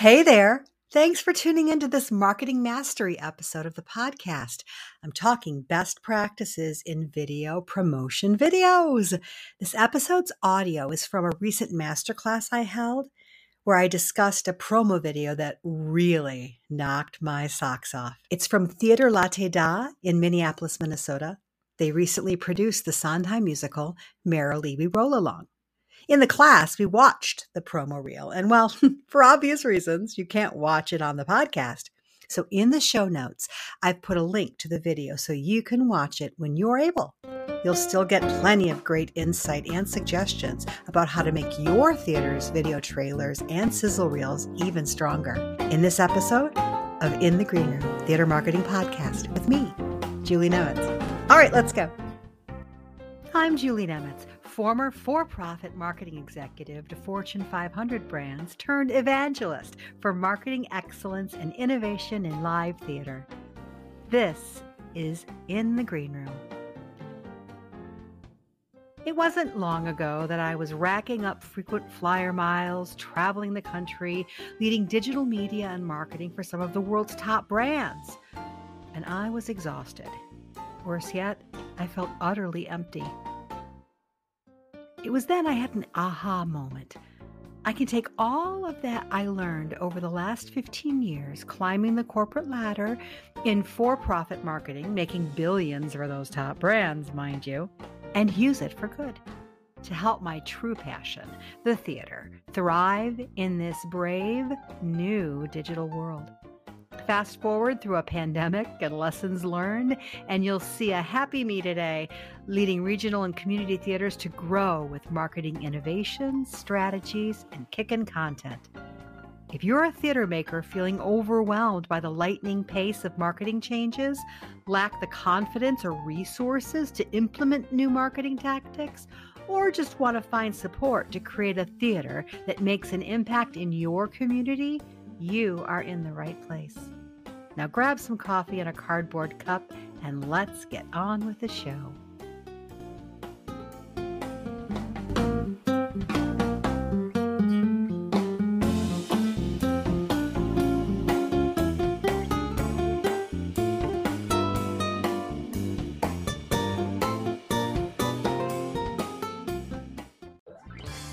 Hey there. Thanks for tuning into this marketing mastery episode of the podcast. I'm talking best practices in video promotion videos. This episode's audio is from a recent masterclass I held where I discussed a promo video that really knocked my socks off. It's from Theater Latte Da in Minneapolis, Minnesota. They recently produced the Sondheim musical Merrily We Roll Along. In the class, we watched the promo reel, and well, for obvious reasons, you can't watch it on the podcast. So, in the show notes, I've put a link to the video so you can watch it when you're able. You'll still get plenty of great insight and suggestions about how to make your theater's video trailers and sizzle reels even stronger. In this episode of In the Green Room Theater Marketing Podcast with me, Julie Nemitz. All right, let's go. I'm Julie Nemitz former for profit marketing executive to Fortune 500 brands turned evangelist for marketing excellence and innovation in live theater. This is In the Green Room. It wasn't long ago that I was racking up frequent flyer miles, traveling the country, leading digital media and marketing for some of the world's top brands. And I was exhausted. Worse yet, I felt utterly empty. It was then I had an aha moment. I can take all of that I learned over the last 15 years climbing the corporate ladder in for profit marketing, making billions for those top brands, mind you, and use it for good to help my true passion, the theater, thrive in this brave new digital world. Fast forward through a pandemic and lessons learned, and you'll see a happy me today leading regional and community theaters to grow with marketing innovations, strategies, and kickin' content. If you're a theater maker feeling overwhelmed by the lightning pace of marketing changes, lack the confidence or resources to implement new marketing tactics, or just want to find support to create a theater that makes an impact in your community, you are in the right place. Now grab some coffee and a cardboard cup and let's get on with the show.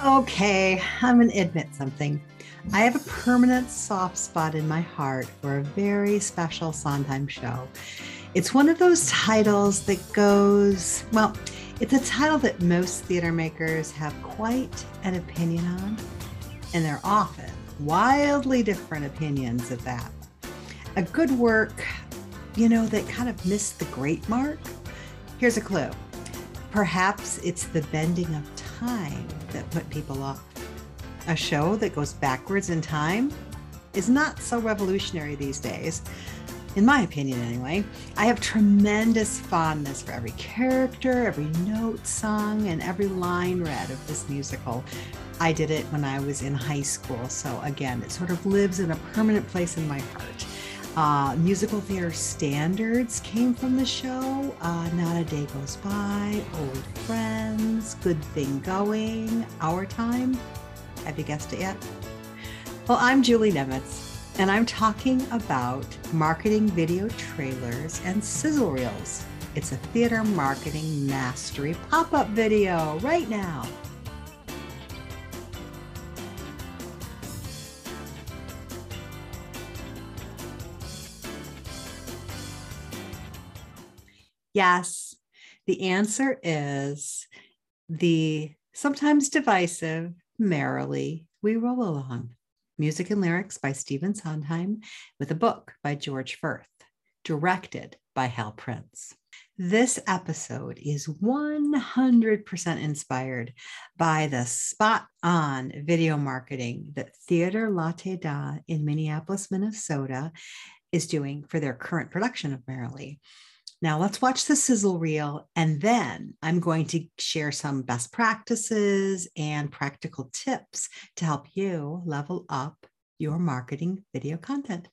Okay, I'm going to admit something. I have a permanent soft spot in my heart for a very special Sondheim show. It's one of those titles that goes, well, it's a title that most theater makers have quite an opinion on, and they're often wildly different opinions of that. A good work, you know, that kind of missed the great mark. Here's a clue. Perhaps it's the bending of time that put people off a show that goes backwards in time is not so revolutionary these days. In my opinion, anyway, I have tremendous fondness for every character, every note sung, and every line read of this musical. I did it when I was in high school, so again, it sort of lives in a permanent place in my heart. Uh, musical theater standards came from the show. Uh, Not a Day Goes By, Old Friends, Good Thing Going, Our Time. Have you guessed it yet? Well, I'm Julie Nemitz, and I'm talking about marketing video trailers and sizzle reels. It's a theater marketing mastery pop up video right now. Yes, the answer is the sometimes divisive Merrily We Roll Along. Music and lyrics by Stephen Sondheim, with a book by George Furth, directed by Hal Prince. This episode is 100% inspired by the spot on video marketing that Theater Latte Da in Minneapolis, Minnesota is doing for their current production of Merrily. Now let's watch the sizzle reel, and then I'm going to share some best practices and practical tips to help you level up your marketing video content.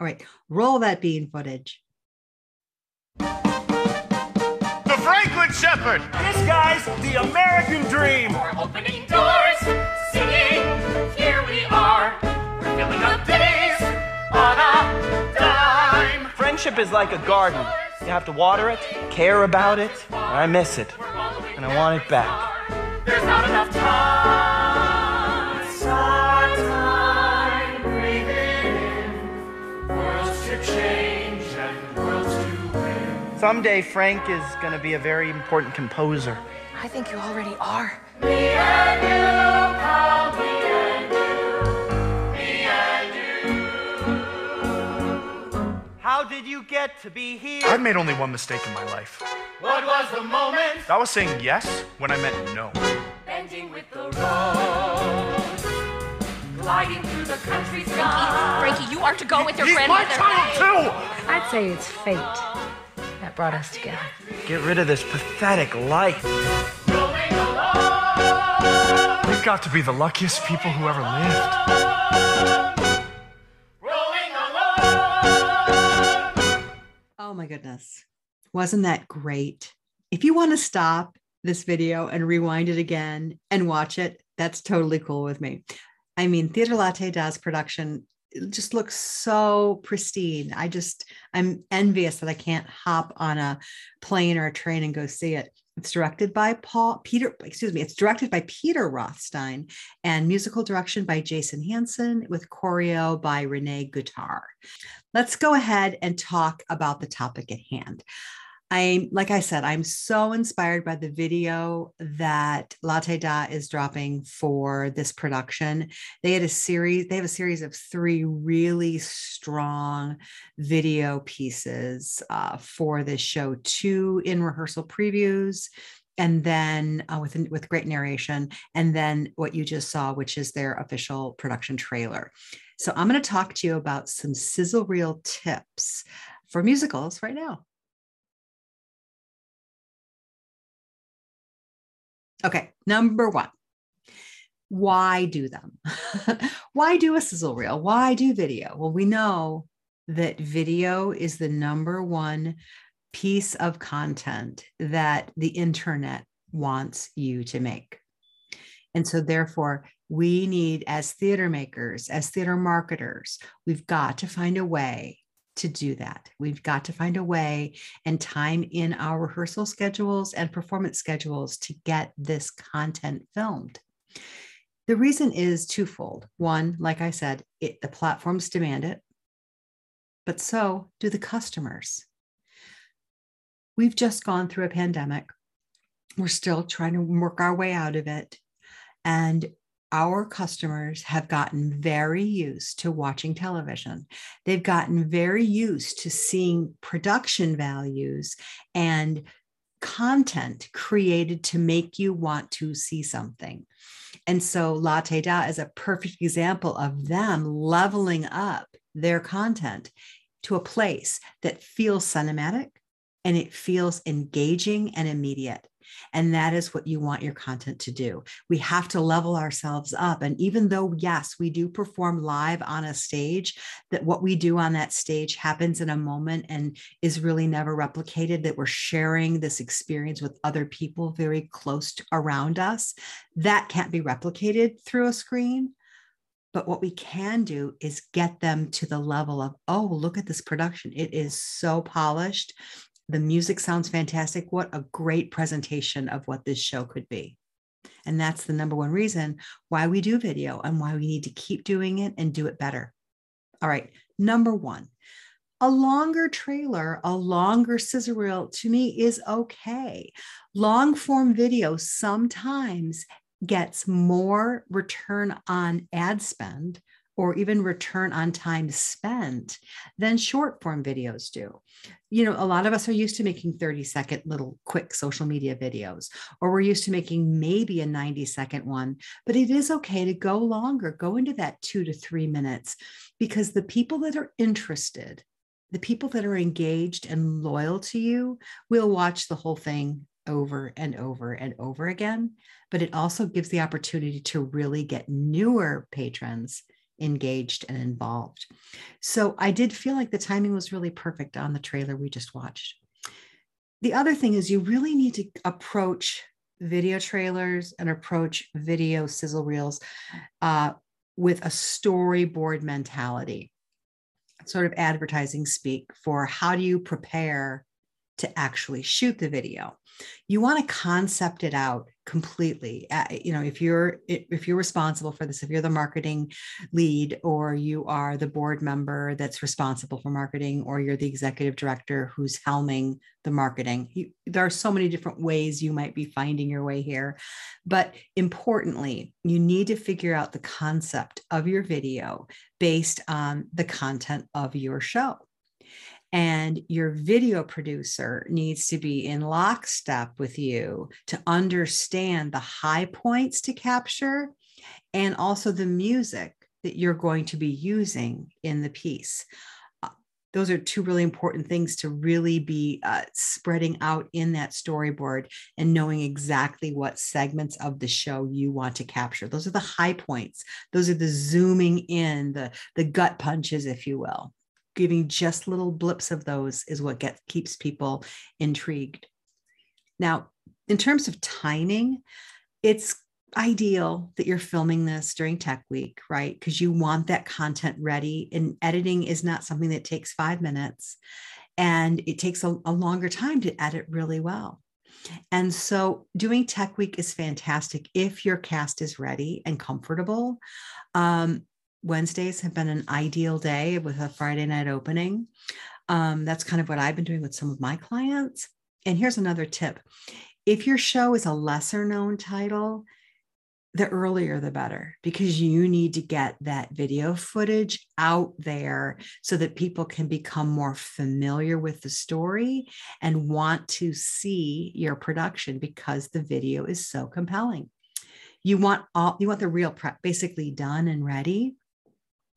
All right, roll that bean footage. The Franklin Shepard. This guy's the American dream. We're opening doors, singing. Here we are. We're filling up days on a dime. Friendship is like a garden. You have to water it, care about it. I miss it, and I want it back. There's not enough time. It's our time. Breathe in. Worlds to change and worlds to win. Someday Frank is gonna be a very important composer. I think you already are. How did you get to be here? I've made only one mistake in my life. What was the moment? That was saying yes when I meant no. Bending with the road. Gliding through the country sky. Frankie, you are to go with your He's my grandmother. child too! I'd say it's fate that brought us together. Get rid of this pathetic life. We've got to be the luckiest people who ever lived. My goodness. Wasn't that great? If you want to stop this video and rewind it again and watch it, that's totally cool with me. I mean, Theater Latte Da's production just looks so pristine. I just, I'm envious that I can't hop on a plane or a train and go see it. It's directed by Paul Peter, excuse me, it's directed by Peter Rothstein and musical direction by Jason Hansen with choreo by Renee Guittar. Let's go ahead and talk about the topic at hand. I, like I said, I'm so inspired by the video that Latte Da is dropping for this production. They had a series, they have a series of three really strong video pieces uh, for this show, two in rehearsal previews. And then uh, with with great narration, and then what you just saw, which is their official production trailer. So I'm going to talk to you about some sizzle reel tips for musicals right now. Okay, number one. Why do them? Why do a sizzle reel? Why do video? Well, we know that video is the number one piece of content that the internet wants you to make. And so, therefore, we need, as theater makers, as theater marketers, we've got to find a way to do that. We've got to find a way and time in our rehearsal schedules and performance schedules to get this content filmed. The reason is twofold. One, like I said, it, the platforms demand it, but so do the customers. We've just gone through a pandemic. We're still trying to work our way out of it. And our customers have gotten very used to watching television. They've gotten very used to seeing production values and content created to make you want to see something. And so Latte Da is a perfect example of them leveling up their content to a place that feels cinematic and it feels engaging and immediate. And that is what you want your content to do. We have to level ourselves up. And even though, yes, we do perform live on a stage, that what we do on that stage happens in a moment and is really never replicated, that we're sharing this experience with other people very close to, around us, that can't be replicated through a screen. But what we can do is get them to the level of, oh, look at this production. It is so polished. The music sounds fantastic. What a great presentation of what this show could be. And that's the number one reason why we do video and why we need to keep doing it and do it better. All right, number one, a longer trailer, a longer sizzle reel to me is okay. Long form video sometimes gets more return on ad spend or even return on time spent than short form videos do. You know, a lot of us are used to making 30 second little quick social media videos, or we're used to making maybe a 90 second one, but it is okay to go longer, go into that two to three minutes, because the people that are interested, the people that are engaged and loyal to you will watch the whole thing over and over and over again. But it also gives the opportunity to really get newer patrons engaged and involved. So I did feel like the timing was really perfect on the trailer we just watched. The other thing is, you really need to approach video trailers and approach video sizzle reels uh, with a storyboard mentality. sort of advertising speak for how do you prepare to actually shoot the video. You want to concept it out completely. Uh, you know if you're if you're responsible for this if you're the marketing lead or you are the board member that's responsible for marketing or you're the executive director who's helming the marketing you, there are so many different ways you might be finding your way here. But importantly you need to figure out the concept of your video based on the content of your show and your video producer needs to be in lockstep with you to understand the high points to capture and also the music that you're going to be using in the piece. Uh, those are two really important things to really be uh, spreading out in that storyboard and knowing exactly what segments of the show you want to capture. Those are the high points. Those are the zooming in, the, the gut punches, if you will giving just little blips of those is what gets keeps people intrigued. Now, in terms of timing, it's ideal that you're filming this during tech week, right? Because you want that content ready. And editing is not something that takes five minutes and it takes a, a longer time to edit really well. And so doing tech week is fantastic if your cast is ready and comfortable. Um, Wednesdays have been an ideal day with a Friday night opening. Um, that's kind of what I've been doing with some of my clients. And here's another tip if your show is a lesser known title, the earlier the better because you need to get that video footage out there so that people can become more familiar with the story and want to see your production because the video is so compelling. You want all you want the real prep basically done and ready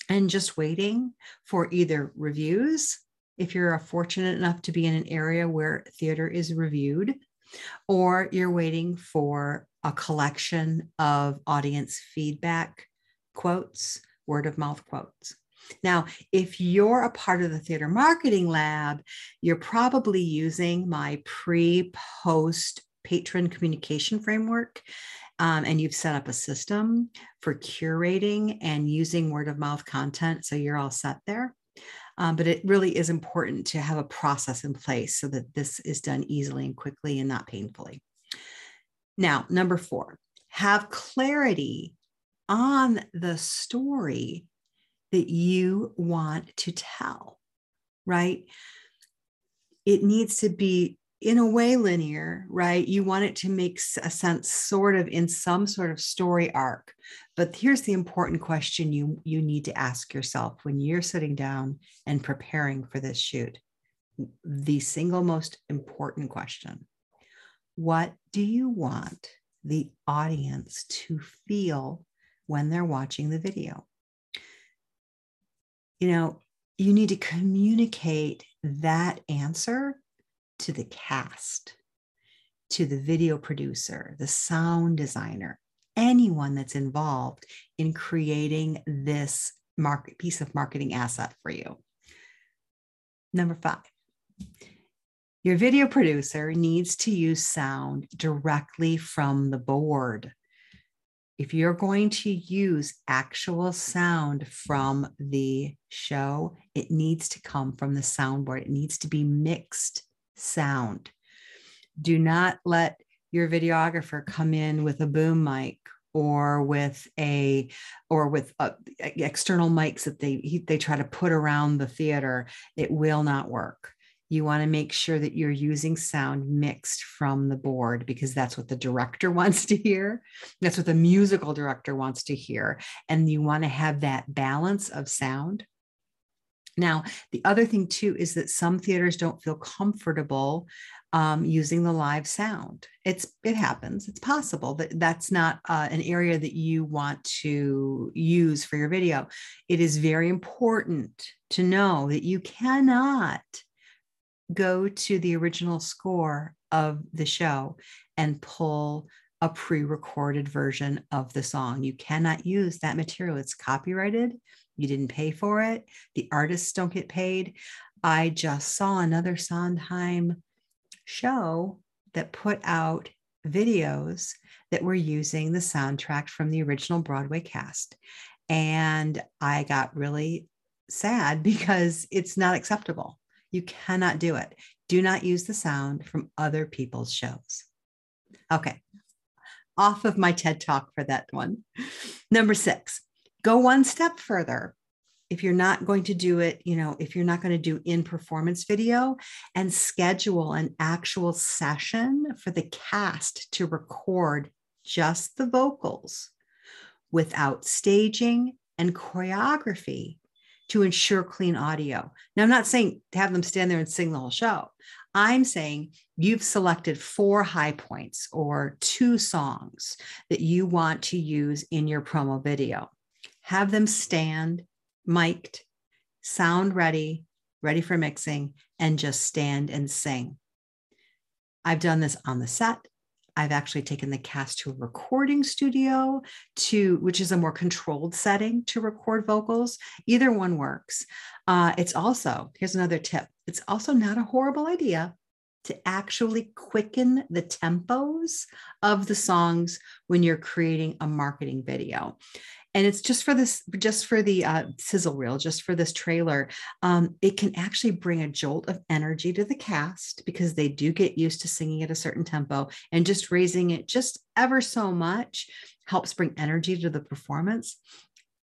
and just waiting for either reviews, if you're fortunate enough to be in an area where theater is reviewed, or you're waiting for a collection of audience feedback quotes, word of mouth quotes. Now, if you're a part of the theater marketing lab, you're probably using my pre post patron communication framework um, and you've set up a system for curating and using word of mouth content. So you're all set there. Um, but it really is important to have a process in place so that this is done easily and quickly and not painfully. Now, number four, have clarity on the story that you want to tell, right? It needs to be in a way linear, right? You want it to make a sense sort of in some sort of story arc. But here's the important question you you need to ask yourself when you're sitting down and preparing for this shoot. The single most important question. What do you want the audience to feel when they're watching the video? You know, you need to communicate that answer to the cast, to the video producer, the sound designer, anyone that's involved in creating this market piece of marketing asset for you. Number five, your video producer needs to use sound directly from the board. If you're going to use actual sound from the show, it needs to come from the soundboard. It needs to be mixed sound. Do not let your videographer come in with a boom mic or with a or with uh, external mics that they they try to put around the theater. It will not work. You want to make sure that you're using sound mixed from the board because that's what the director wants to hear. That's what the musical director wants to hear. And you want to have that balance of sound now, the other thing too is that some theaters don't feel comfortable um, using the live sound. It's it happens. It's possible that that's not uh, an area that you want to use for your video. It is very important to know that you cannot go to the original score of the show and pull a pre-recorded version of the song. You cannot use that material. It's copyrighted you didn't pay for it. The artists don't get paid. I just saw another Sondheim show that put out videos that were using the soundtrack from the original Broadway cast. And I got really sad because it's not acceptable. You cannot do it. Do not use the sound from other people's shows. Okay, off of my TED talk for that one. Number six, go one step further. If you're not going to do it, you know, if you're not going to do in performance video and schedule an actual session for the cast to record just the vocals without staging and choreography to ensure clean audio. Now, I'm not saying to have them stand there and sing the whole show. I'm saying you've selected four high points or two songs that you want to use in your promo video. Have them stand, mic'd, sound ready, ready for mixing, and just stand and sing. I've done this on the set. I've actually taken the cast to a recording studio to which is a more controlled setting to record vocals. Either one works. Uh, it's also here's another tip. It's also not a horrible idea to actually quicken the tempos of the songs when you're creating a marketing video and it's just for this just for the uh, sizzle reel just for this trailer um, it can actually bring a jolt of energy to the cast because they do get used to singing at a certain tempo and just raising it just ever so much helps bring energy to the performance.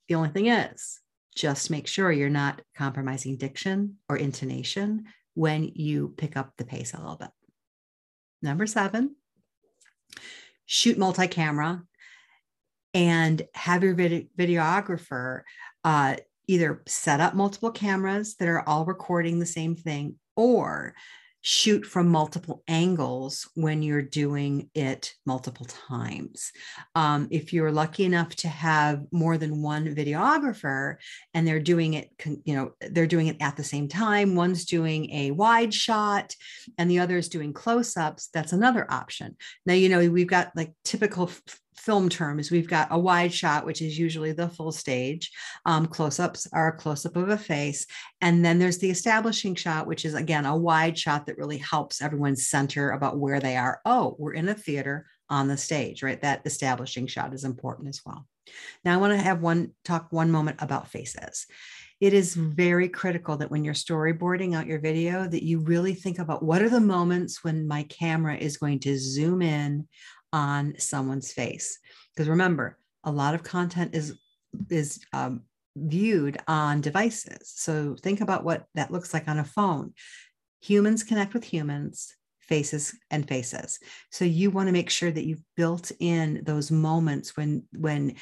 The only thing is just make sure you're not compromising diction or intonation when you pick up the pace a little bit. Number seven shoot multi-camera and have your vid- videographer uh, either set up multiple cameras that are all recording the same thing or shoot from multiple angles when you're doing it multiple times. Um, if you're lucky enough to have more than one videographer and they're doing it, you know, they're doing it at the same time, one's doing a wide shot and the other is doing close ups, that's another option. Now, you know, we've got like typical film terms, we've got a wide shot, which is usually the full stage. Um, close ups are a close up of a face. And then there's the establishing shot, which is again a wide shot that really helps everyone center about where they are. Oh, we're in a theater on the stage, right? That establishing shot is important as well. Now, I want to have one talk one moment about faces. It is very critical that when you're storyboarding out your video that you really think about what are the moments when my camera is going to zoom in on someone's face. Because remember a lot of content is is um, viewed on devices. So think about what that looks like on a phone. Humans connect with humans faces and faces. So you want to make sure that you've built in those moments when when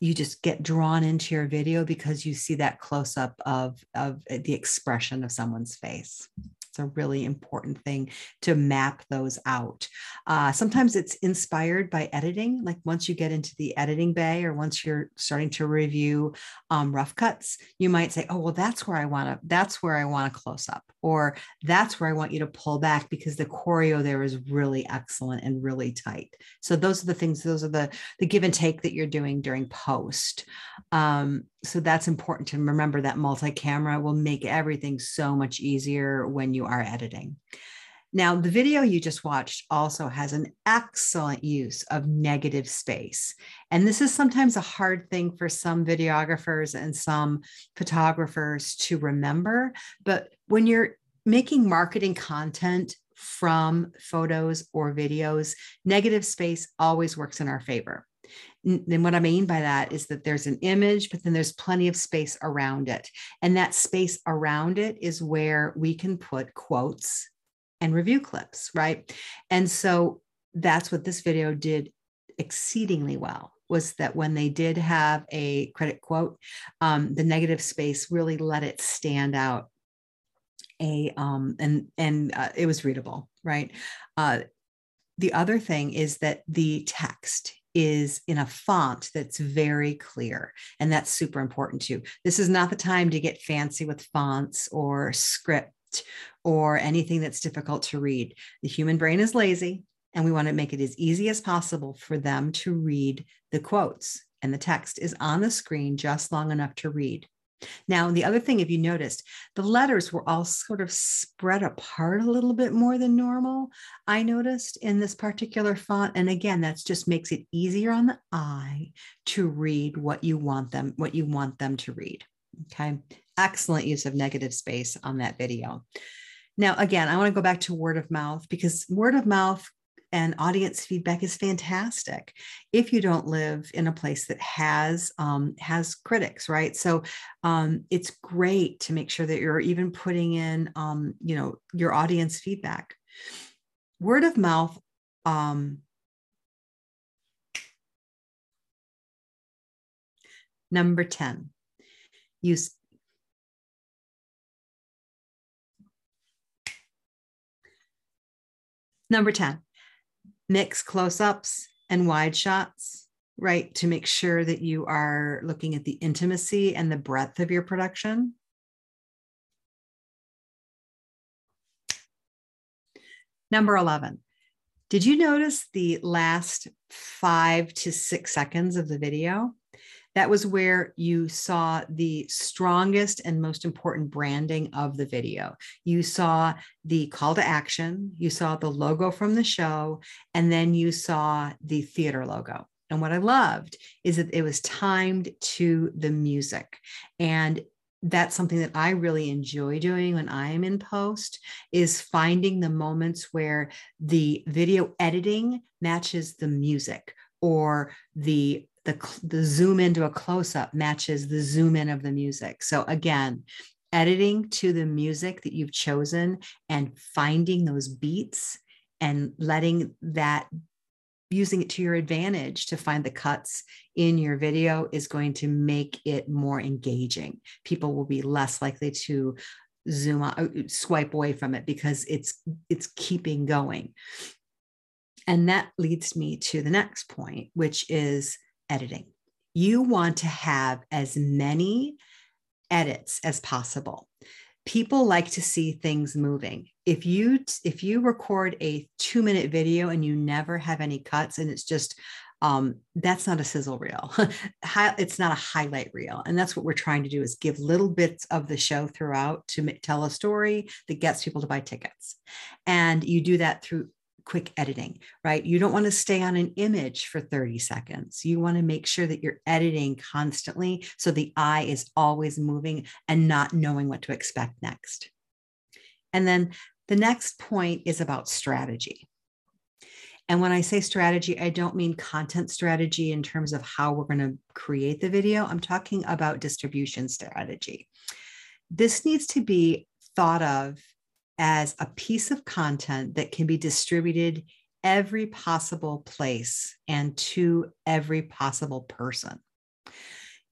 you just get drawn into your video because you see that close up of of the expression of someone's face it's a really important thing to map those out. Uh, sometimes it's inspired by editing, like once you get into the editing bay or once you're starting to review um, rough cuts, you might say, oh, well, that's where I want to, that's where I want to close up, or that's where I want you to pull back because the choreo there is really excellent and really tight. So those are the things, those are the, the give and take that you're doing during post. Um, so that's important to remember that multi-camera will make everything so much easier when you are editing. Now, the video you just watched also has an excellent use of negative space. And this is sometimes a hard thing for some videographers and some photographers to remember. But when you're making marketing content from photos or videos, negative space always works in our favor. And what I mean by that is that there's an image, but then there's plenty of space around it. And that space around it is where we can put quotes and review clips, right? And so that's what this video did exceedingly well was that when they did have a credit quote, um, the negative space really let it stand out. A um, and and uh, it was readable, right? Uh, the other thing is that the text is in a font that's very clear. And that's super important too. This is not the time to get fancy with fonts or script or anything that's difficult to read. The human brain is lazy, and we want to make it as easy as possible for them to read the quotes. And the text is on the screen just long enough to read. Now, the other thing, if you noticed, the letters were all sort of spread apart a little bit more than normal. I noticed in this particular font. And again, that just makes it easier on the eye to read what you want them, what you want them to read. Okay. excellent use of negative space on that video. Now, again, I want to go back to word of mouth because word of mouth and audience feedback is fantastic if you don't live in a place that has um, has critics right? So um, it's great to make sure that you're even putting in um, you know your audience feedback. Word of mouth um, number 10 use Number 10, mix close ups and wide shots, right? To make sure that you are looking at the intimacy and the breadth of your production. Number 11, did you notice the last five to six seconds of the video? That was where you saw the strongest and most important branding of the video. You saw the call to action, you saw the logo from the show, and then you saw the theater logo. And what I loved is that it was timed to the music. And that's something that I really enjoy doing when I am in post is finding the moments where the video editing matches the music or the the, the zoom into a close up matches the zoom in of the music. So again, editing to the music that you've chosen and finding those beats and letting that using it to your advantage to find the cuts in your video is going to make it more engaging. People will be less likely to zoom out, uh, swipe away from it because it's it's keeping going. And that leads me to the next point, which is editing. You want to have as many edits as possible. People like to see things moving. If you if you record a 2-minute video and you never have any cuts and it's just um, that's not a sizzle reel. it's not a highlight reel. And that's what we're trying to do is give little bits of the show throughout to tell a story that gets people to buy tickets. And you do that through quick editing, right? You don't want to stay on an image for 30 seconds. You want to make sure that you're editing constantly so the eye is always moving and not knowing what to expect next. And then the next point is about strategy. And when I say strategy, I don't mean content strategy in terms of how we're going to create the video. I'm talking about distribution strategy. This needs to be thought of as a piece of content that can be distributed every possible place and to every possible person.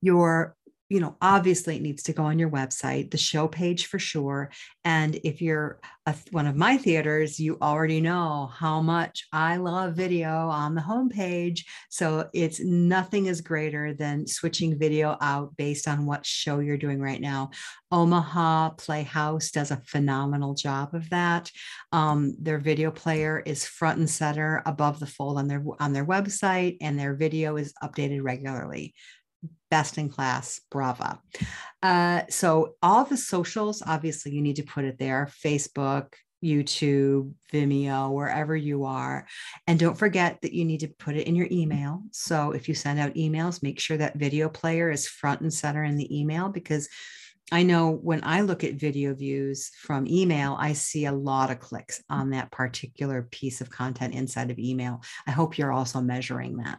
Your you know, obviously it needs to go on your website, the show page for sure. And if you're a, one of my theaters, you already know how much I love video on the homepage. So it's nothing is greater than switching video out based on what show you're doing right now. Omaha Playhouse does a phenomenal job of that. Um, their video player is front and center above the fold on their on their website, and their video is updated regularly best in class brava uh, so all the socials obviously you need to put it there facebook youtube vimeo wherever you are and don't forget that you need to put it in your email so if you send out emails make sure that video player is front and center in the email because I know when I look at video views from email, I see a lot of clicks on that particular piece of content inside of email. I hope you're also measuring that.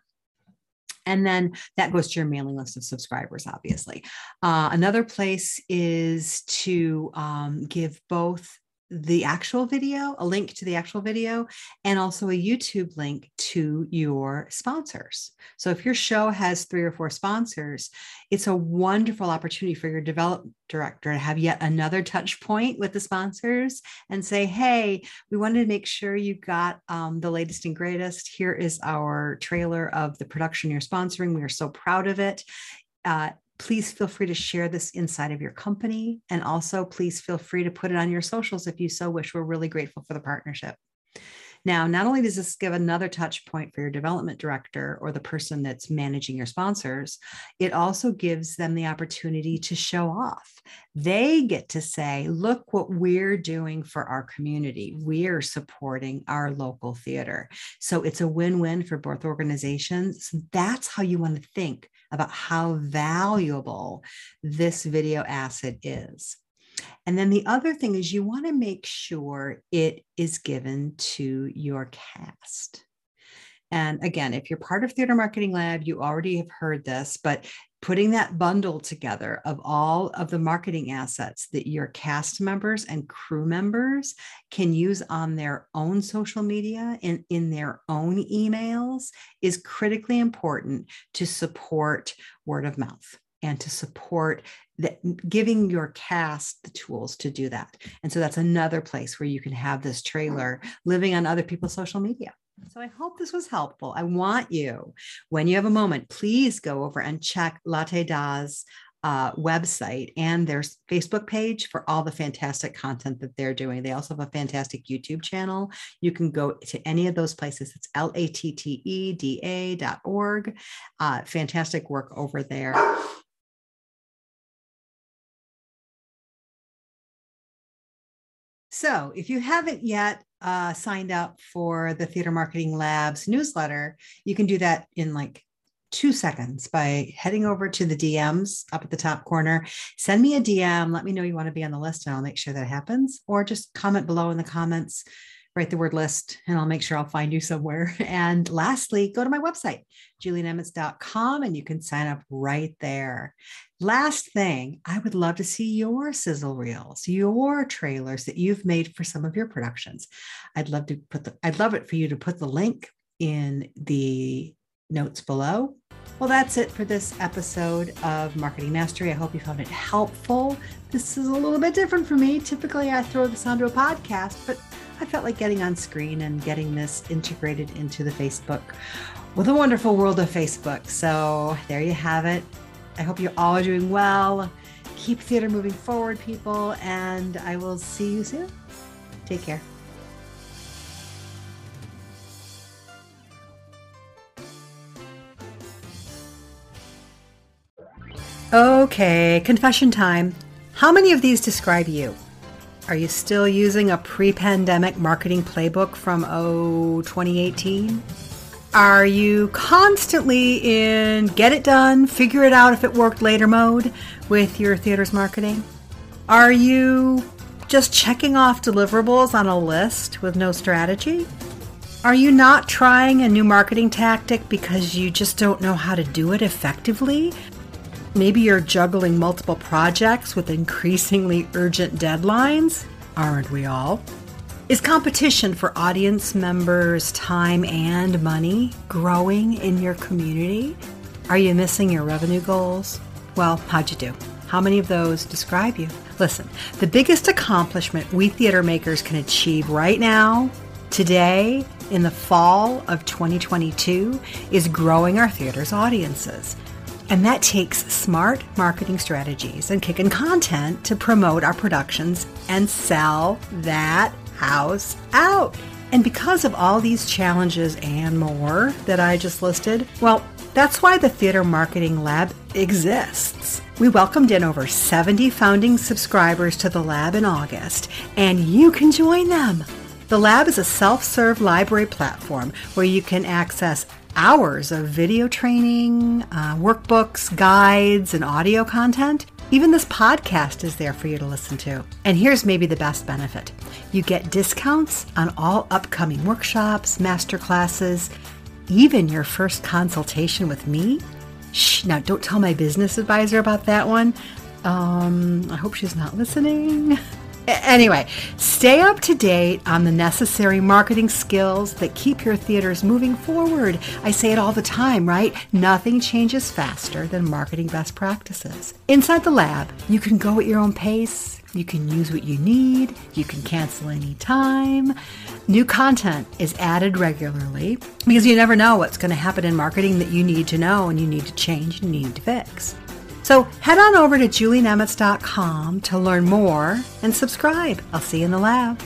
And then that goes to your mailing list of subscribers, obviously. Uh, another place is to um, give both the actual video, a link to the actual video, and also a YouTube link to your sponsors. So if your show has three or four sponsors, it's a wonderful opportunity for your development director to have yet another touch point with the sponsors and say, hey, we wanted to make sure you got um, the latest and greatest. Here is our trailer of the production you're sponsoring. We are so proud of it. Uh, please feel free to share this inside of your company. And also, please feel free to put it on your socials if you so wish. We're really grateful for the partnership. Now, not only does this give another touch point for your development director or the person that's managing your sponsors, it also gives them the opportunity to show off. They get to say, look what we're doing for our community. We're supporting our local theater. So it's a win win for both organizations. That's how you want to think about how valuable this video asset is. And then the other thing is you want to make sure it is given to your cast. And again, if you're part of Theater Marketing Lab, you already have heard this, but putting that bundle together of all of the marketing assets that your cast members and crew members can use on their own social media and in their own emails is critically important to support word of mouth and to support that giving your cast the tools to do that. And so that's another place where you can have this trailer living on other people's social media. So I hope this was helpful. I want you, when you have a moment, please go over and check Latte Da's uh, website and their Facebook page for all the fantastic content that they're doing. They also have a fantastic YouTube channel. You can go to any of those places. It's L A T T E D A dot org. Uh, fantastic work over there. So, if you haven't yet uh, signed up for the Theater Marketing Labs newsletter, you can do that in like two seconds by heading over to the DMs up at the top corner. Send me a DM, let me know you want to be on the list, and I'll make sure that happens. Or just comment below in the comments, write the word list, and I'll make sure I'll find you somewhere. And lastly, go to my website, julienemitz.com, and you can sign up right there. Last thing, I would love to see your sizzle reels, your trailers that you've made for some of your productions. I'd love to put the, I'd love it for you to put the link in the notes below. Well, that's it for this episode of Marketing Mastery. I hope you found it helpful. This is a little bit different for me. Typically, I throw this onto a podcast, but I felt like getting on screen and getting this integrated into the Facebook with the wonderful world of Facebook. So there you have it. I hope you all are doing well. Keep theater moving forward, people, and I will see you soon. Take care. Okay, confession time. How many of these describe you? Are you still using a pre pandemic marketing playbook from, oh, 2018? Are you constantly in get it done, figure it out if it worked later mode with your theater's marketing? Are you just checking off deliverables on a list with no strategy? Are you not trying a new marketing tactic because you just don't know how to do it effectively? Maybe you're juggling multiple projects with increasingly urgent deadlines. Aren't we all? Is competition for audience members' time and money growing in your community? Are you missing your revenue goals? Well, how'd you do? How many of those describe you? Listen, the biggest accomplishment we theater makers can achieve right now, today, in the fall of 2022, is growing our theater's audiences. And that takes smart marketing strategies and kicking content to promote our productions and sell that house out. And because of all these challenges and more that I just listed, well, that's why the Theater Marketing Lab exists. We welcomed in over 70 founding subscribers to the lab in August, and you can join them. The lab is a self serve library platform where you can access hours of video training, uh, workbooks, guides, and audio content. Even this podcast is there for you to listen to. And here's maybe the best benefit you get discounts on all upcoming workshops, masterclasses, even your first consultation with me. Shh, now don't tell my business advisor about that one. Um, I hope she's not listening. Anyway, stay up to date on the necessary marketing skills that keep your theaters moving forward. I say it all the time, right? Nothing changes faster than marketing best practices. Inside the lab, you can go at your own pace. You can use what you need. You can cancel any time. New content is added regularly because you never know what's going to happen in marketing that you need to know and you need to change and you need to fix. So head on over to julienemitz.com to learn more and subscribe. I'll see you in the lab.